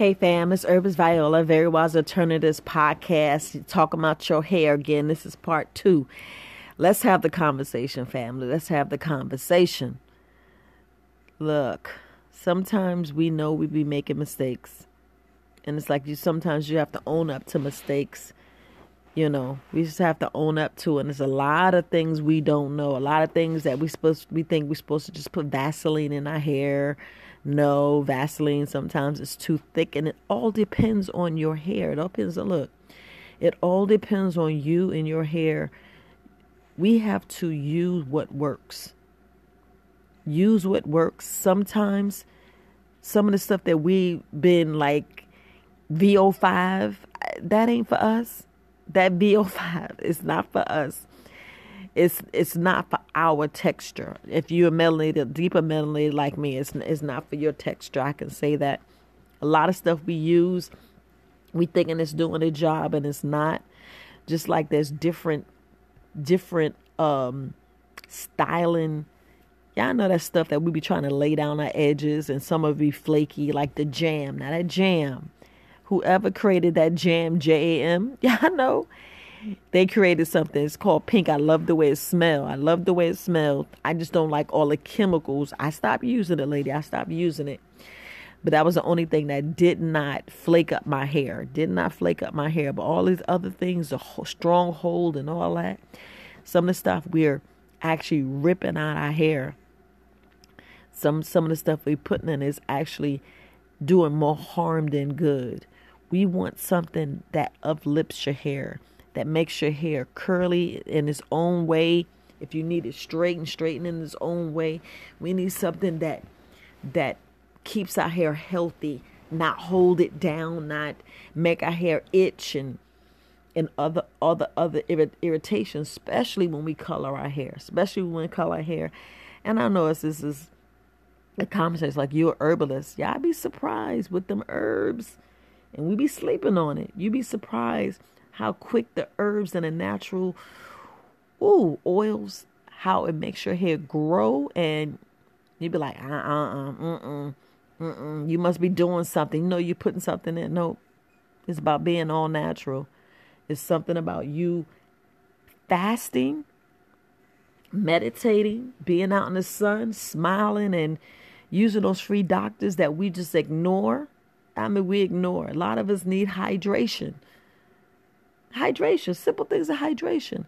Hey fam, it's Herbalist Viola, Very Wise Alternatives podcast. Talking about your hair again. This is part two. Let's have the conversation, family. Let's have the conversation. Look, sometimes we know we be making mistakes. And it's like you sometimes you have to own up to mistakes. You know, we just have to own up to it. And there's a lot of things we don't know. A lot of things that we supposed we think we're supposed to just put Vaseline in our hair no, Vaseline sometimes is too thick, and it all depends on your hair. It all depends on look. It all depends on you and your hair. We have to use what works. Use what works. Sometimes some of the stuff that we've been like VO5, that ain't for us. That VO5 is not for us it's it's not for our texture. If you're melanated, deeper melanated like me, it's it's not for your texture. I can say that. A lot of stuff we use, we thinking it's doing a job and it's not. Just like there's different different um styling. Y'all know that stuff that we be trying to lay down our edges and some of it be flaky, like the jam. Now that jam, whoever created that jam, J A M, y'all know they created something. It's called pink. I love the way it smelled. I love the way it smelled. I just don't like all the chemicals. I stopped using it, lady. I stopped using it. But that was the only thing that did not flake up my hair. Did not flake up my hair. But all these other things, the strong hold and all that, some of the stuff we're actually ripping out our hair. Some some of the stuff we're putting in is actually doing more harm than good. We want something that uplifts your hair that makes your hair curly in its own way. If you need it straight and straighten in its own way, we need something that that keeps our hair healthy, not hold it down, not make our hair itch and and other other other irritations, especially when we color our hair, especially when we color our hair. And I know this is a conversation like you're herbalist. I'd be surprised with them herbs, and we be sleeping on it. You be surprised how quick the herbs and the natural ooh oils, how it makes your hair grow, and you'd be like, uh uh uh, uh, You must be doing something. You know, you're putting something in. No, it's about being all natural. It's something about you fasting, meditating, being out in the sun, smiling, and using those free doctors that we just ignore. I mean, we ignore. A lot of us need hydration. Hydration, simple things of hydration.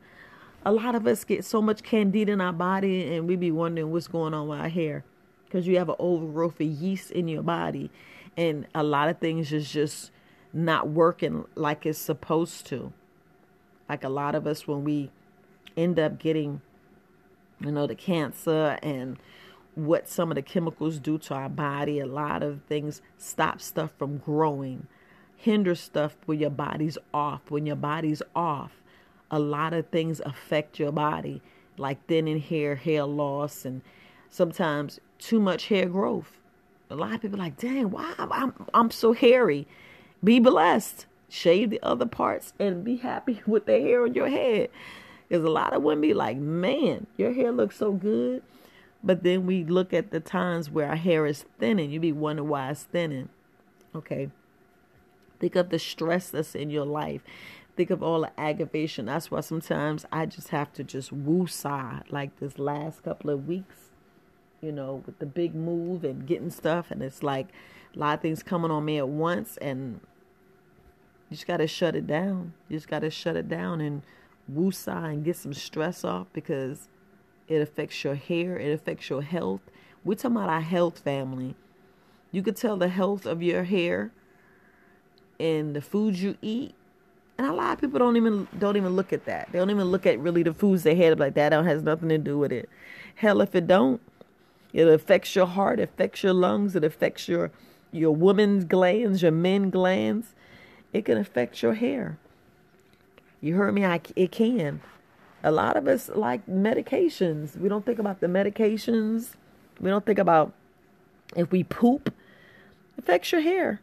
A lot of us get so much candida in our body and we be wondering what's going on with our hair because you have an overgrowth of yeast in your body and a lot of things is just not working like it's supposed to. Like a lot of us when we end up getting you know the cancer and what some of the chemicals do to our body, a lot of things stop stuff from growing hinder stuff when your body's off. When your body's off, a lot of things affect your body, like thinning hair, hair loss, and sometimes too much hair growth. A lot of people like, dang, why I'm I'm so hairy. Be blessed. Shave the other parts and be happy with the hair on your head. Because a lot of women be like, man, your hair looks so good. But then we look at the times where our hair is thinning. You be wondering why it's thinning. Okay. Think of the stress that's in your life. Think of all the aggravation. That's why sometimes I just have to just woo sigh like this last couple of weeks, you know, with the big move and getting stuff. And it's like a lot of things coming on me at once. And you just got to shut it down. You just got to shut it down and woo sigh and get some stress off because it affects your hair, it affects your health. We're talking about our health family. You could tell the health of your hair in the foods you eat. And a lot of people don't even don't even look at that. They don't even look at really the foods they had like that. That has nothing to do with it. Hell, if it don't, it affects your heart, it affects your lungs, it affects your your woman's glands, your men glands. It can affect your hair. You heard me? I, it can. A lot of us like medications. We don't think about the medications. We don't think about if we poop, affects your hair.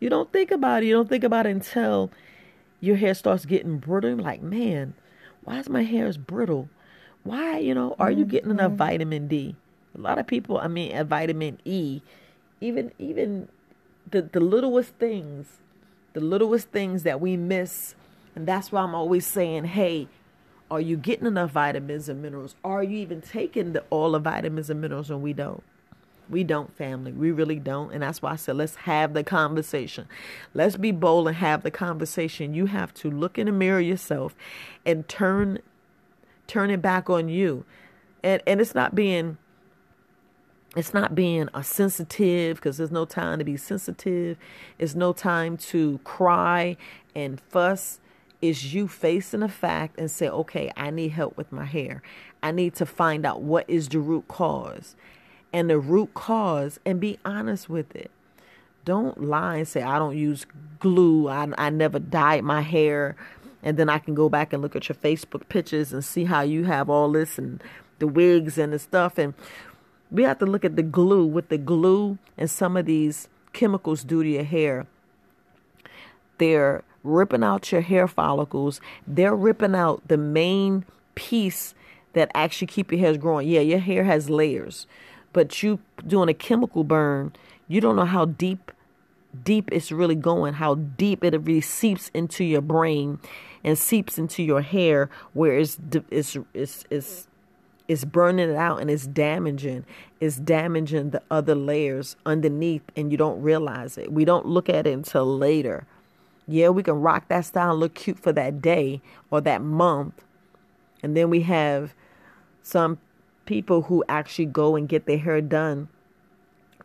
You don't think about it. You don't think about it until your hair starts getting brittle. You're like, man, why is my hair is brittle? Why, you know, are you getting enough mm-hmm. vitamin D? A lot of people, I mean, a vitamin E, even even the, the littlest things, the littlest things that we miss. And that's why I'm always saying, hey, are you getting enough vitamins and minerals? Are you even taking the, all the vitamins and minerals? And we don't. We don't, family. We really don't. And that's why I said, let's have the conversation. Let's be bold and have the conversation. You have to look in the mirror yourself and turn turn it back on you. And and it's not being it's not being a sensitive because there's no time to be sensitive. It's no time to cry and fuss It's you facing a fact and say, okay, I need help with my hair. I need to find out what is the root cause and the root cause and be honest with it. Don't lie and say, I don't use glue. I, I never dyed my hair. And then I can go back and look at your Facebook pictures and see how you have all this and the wigs and the stuff. And we have to look at the glue, what the glue and some of these chemicals do to your hair. They're ripping out your hair follicles. They're ripping out the main piece that actually keep your hair growing. Yeah, your hair has layers, but you doing a chemical burn, you don't know how deep deep it's really going, how deep it really seeps into your brain and seeps into your hair where it's it's it's, it's it's burning it out and it's damaging it's damaging the other layers underneath and you don't realize it we don't look at it until later yeah, we can rock that style and look cute for that day or that month. And then we have some people who actually go and get their hair done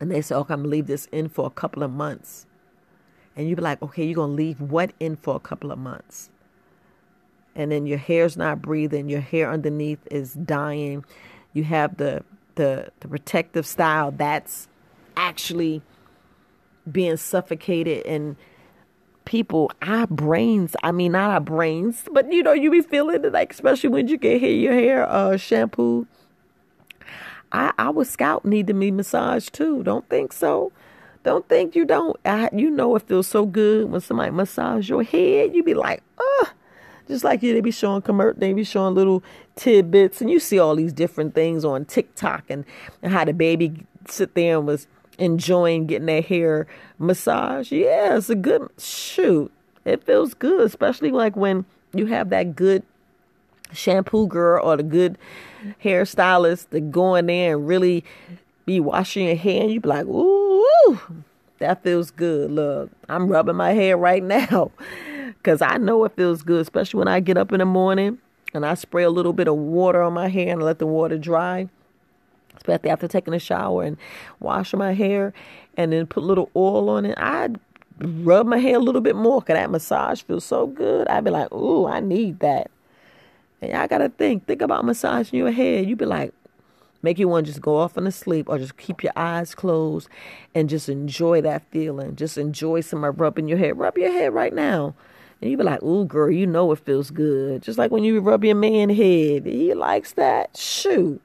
and they say, okay, I'm gonna leave this in for a couple of months. And you be like, okay, you're gonna leave what in for a couple of months? And then your hair's not breathing, your hair underneath is dying. You have the the the protective style that's actually being suffocated and people, our brains, I mean, not our brains, but you know, you be feeling it, like, especially when you get hair, your hair uh, shampoo. I, our scalp need to be massaged too. Don't think so. Don't think you don't. I, you know, it feels so good when somebody massage your head. You be like, oh, just like you, they be showing commercial, they be showing little tidbits, and you see all these different things on TikTok and, and how the baby sit there and was enjoying getting their hair massage. Yeah, it's a good shoot. It feels good, especially like when you have that good shampoo girl or the good hairstylist that go in there and really be washing your hair and you be like, ooh, that feels good. Look, I'm rubbing my hair right now because I know it feels good, especially when I get up in the morning and I spray a little bit of water on my hair and let the water dry especially after taking a shower and washing my hair and then put a little oil on it. I'd rub my hair a little bit more because that massage feels so good. I'd be like, ooh, I need that. And y'all got to think, think about massaging your head. You'd be like, make you want to just go off and sleep or just keep your eyes closed and just enjoy that feeling. Just enjoy somebody rubbing your hair. Rub your hair right now. And you be like, ooh, girl, you know it feels good. Just like when you rub your man head. He likes that. Shoot.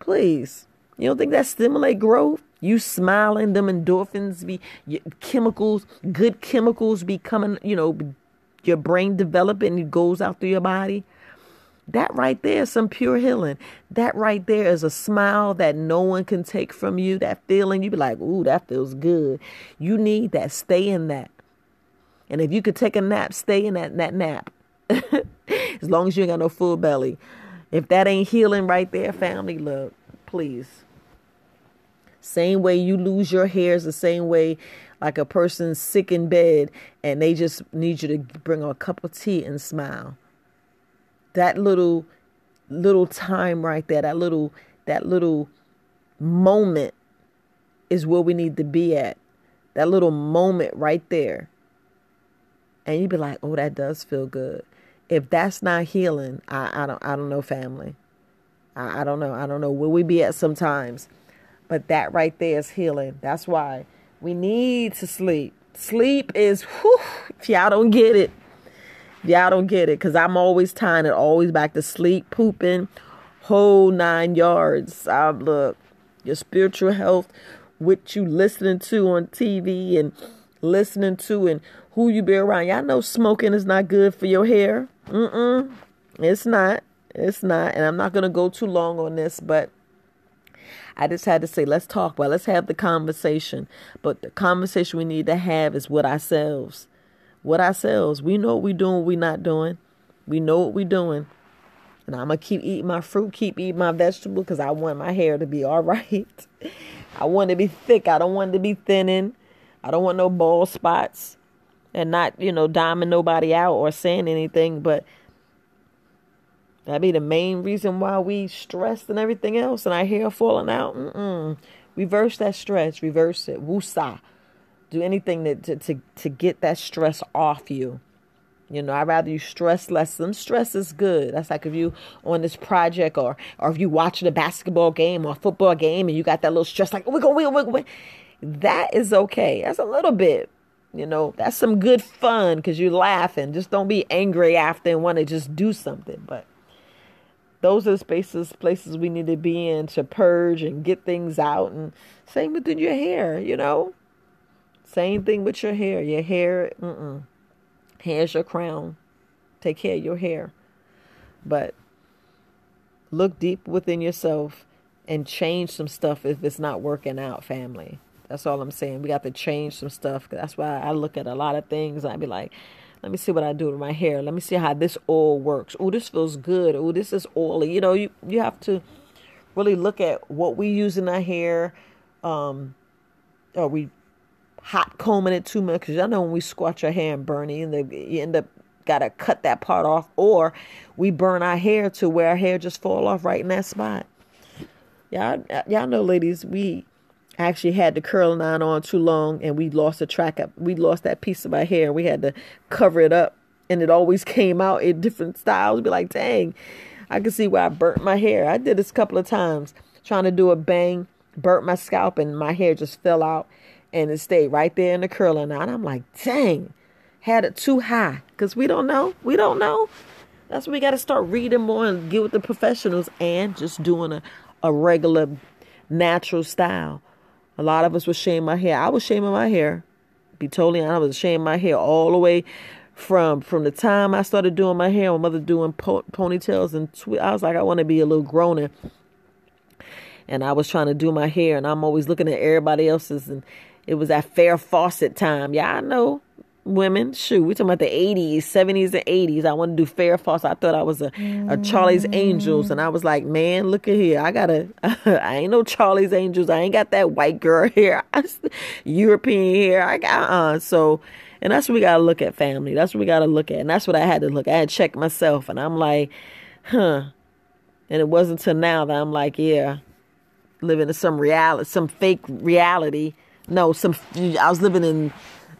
Please. You don't think that stimulate growth? You smiling, them endorphins be chemicals, good chemicals be coming, you know, your brain developing, it goes out through your body. That right there is some pure healing. That right there is a smile that no one can take from you. That feeling, you be like, ooh, that feels good. You need that. Stay in that. And if you could take a nap, stay in that, that nap. as long as you ain't got no full belly. If that ain't healing right there, family, look, please. Same way you lose your hair is the same way like a person sick in bed and they just need you to bring a cup of tea and smile. That little little time right there, that little that little moment is where we need to be at. That little moment right there. And you'd be like, oh, that does feel good if that's not healing, I, I don't I don't know family. I, I don't know. I don't know where we be at sometimes. But that right there is healing. That's why we need to sleep. Sleep is whew, if y'all don't get it. Y'all don't get it. Cause I'm always tying it always back to sleep, pooping, whole nine yards. I look, your spiritual health, what you listening to on TV and listening to and who you be around. Y'all know smoking is not good for your hair. Mm-mm. It's not. It's not. And I'm not going to go too long on this, but I just had to say, let's talk about, let's have the conversation. But the conversation we need to have is with ourselves. With ourselves. We know what we're doing, we're not doing. We know what we're doing. And I'm to keep eating my fruit, keep eating my vegetable because I want my hair to be all right. I want it to be thick. I don't want it to be thinning. I don't want no bald spots and not, you know, diming nobody out or saying anything. But That'd be the main reason why we stressed and everything else, and our hair falling out. Mm-mm. Reverse that stress. Reverse it. Wusa. Do anything to, to, to, to get that stress off you. You know, I'd rather you stress less. Some stress is good. That's like if you on this project or or if you watching a basketball game or a football game and you got that little stress, like, we go, we go, we go. That is okay. That's a little bit. You know, that's some good fun because you're laughing. Just don't be angry after and want to just do something. But those are the spaces, places we need to be in to purge and get things out. And same with your hair, you know. Same thing with your hair. Your hair, mm-mm. Hair's your crown. Take care of your hair. But look deep within yourself and change some stuff if it's not working out, family. That's all I'm saying. We got to change some stuff. That's why I look at a lot of things. I'd be like, let me see what I do to my hair. Let me see how this oil works. Oh, this feels good. Oh, this is oily. You know, you, you have to really look at what we use in our hair. Um, are we hot combing it too much? Because I know when we squat your hair and and you end up got to cut that part off. Or we burn our hair to where our hair just fall off right in that spot. Y'all, y'all know, ladies, we actually had the curling iron on too long and we lost a track up. We lost that piece of my hair. We had to cover it up and it always came out in different styles. Be like, dang, I can see where I burnt my hair. I did this a couple of times trying to do a bang, burnt my scalp and my hair just fell out and it stayed right there in the curling iron. I'm like, dang, had it too high because we don't know. We don't know. That's why we got to start reading more and get with the professionals and just doing a, a regular natural style. A lot of us were shaming my hair. I was shaming my hair. Be totally honest, I was shaming my hair all the way from from the time I started doing my hair. My mother doing po- ponytails and twi- I was like, I want to be a little growner. And I was trying to do my hair, and I'm always looking at everybody else's, and it was that Farrah Fawcett time. Yeah, I know women. Shoot, we talking about the 80s, 70s, and 80s. I wanted to do Farrah Fawcett. I thought I was a, a Charlie's Angels, and I was like, man, look at here. I gotta. I ain't no Charlie's Angels. I ain't got that white girl hair, European hair. I got uh. So, and that's what we gotta look at, family. That's what we gotta look at, and that's what I had to look. at. I had to check myself, and I'm like, huh. And it wasn't until now that I'm like, yeah, living in some reality, some fake reality. No, some. I was living in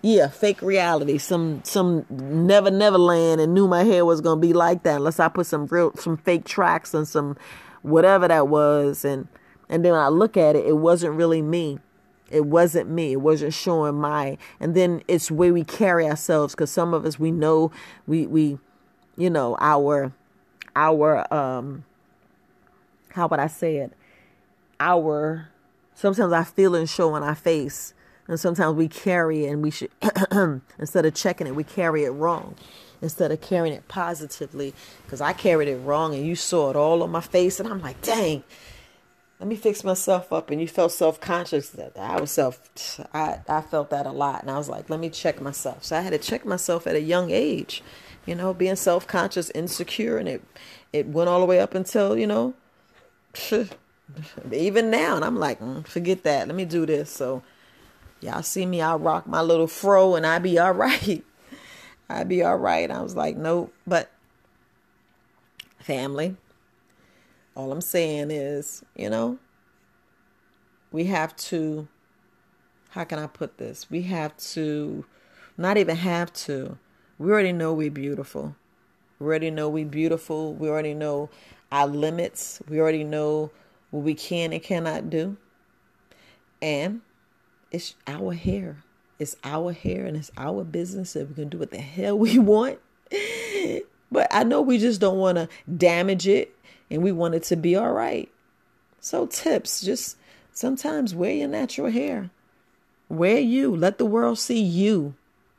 yeah, fake reality, some some never never land and knew my hair was gonna be like that unless I put some real some fake tracks and some whatever that was and and then I look at it, it wasn't really me. It wasn't me. It wasn't showing my and then it's where we carry ourselves because some of us we know we we you know our our um how would I say it? Our sometimes our feelings show on our face and sometimes we carry it and we should, instead of checking it, we carry it wrong instead of carrying it positively. Because I carried it wrong and you saw it all on my face. And I'm like, dang, let me fix myself up. And you felt self conscious that I was self, I, I felt that a lot. And I was like, let me check myself. So I had to check myself at a young age, you know, being self conscious, insecure. And it, it went all the way up until, you know, even now. And I'm like, mm, forget that. Let me do this. So, Y'all see me, I rock my little fro and I be all right. I be all right. I was like, nope. But family, all I'm saying is, you know, we have to, how can I put this? We have to, not even have to, we already know we're beautiful. We already know we're beautiful. We already know our limits. We already know what we can and cannot do. And it's our hair. It's our hair and it's our business that we can do what the hell we want. but I know we just don't want to damage it and we want it to be all right. So tips, just sometimes wear your natural hair. Wear you. Let the world see you.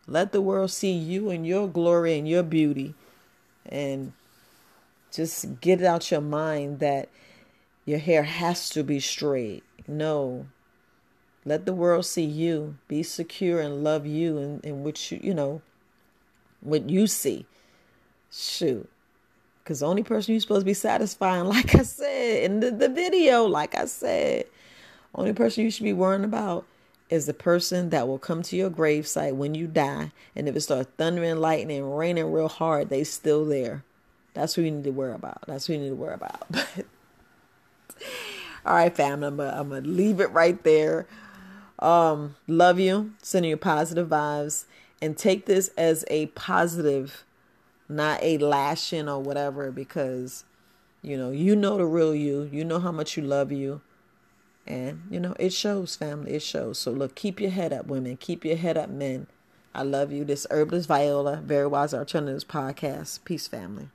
Let the world see you and your glory and your beauty. And just get it out your mind that your hair has to be straight. No. Let the world see you. Be secure and love you and, and what you, you know, what you see. Shoot. Because the only person you're supposed to be satisfying, like I said in the, the video, like I said, only person you should be worrying about is the person that will come to your gravesite when you die. And if it starts thundering, lightning, raining real hard, they still there. That's who you need to worry about. That's who you need to worry about. But all right, family, I'm gonna, I'm gonna leave it right there. Um, love you, sending you positive vibes, and take this as a positive, not a lashing or whatever, because you know you know the real you. You know how much you love you. And, you know, it shows, family. It shows. So, look, keep your head up, women. Keep your head up, men. I love you. This Herbalist Viola, Very Wise Alternatives podcast. Peace, family.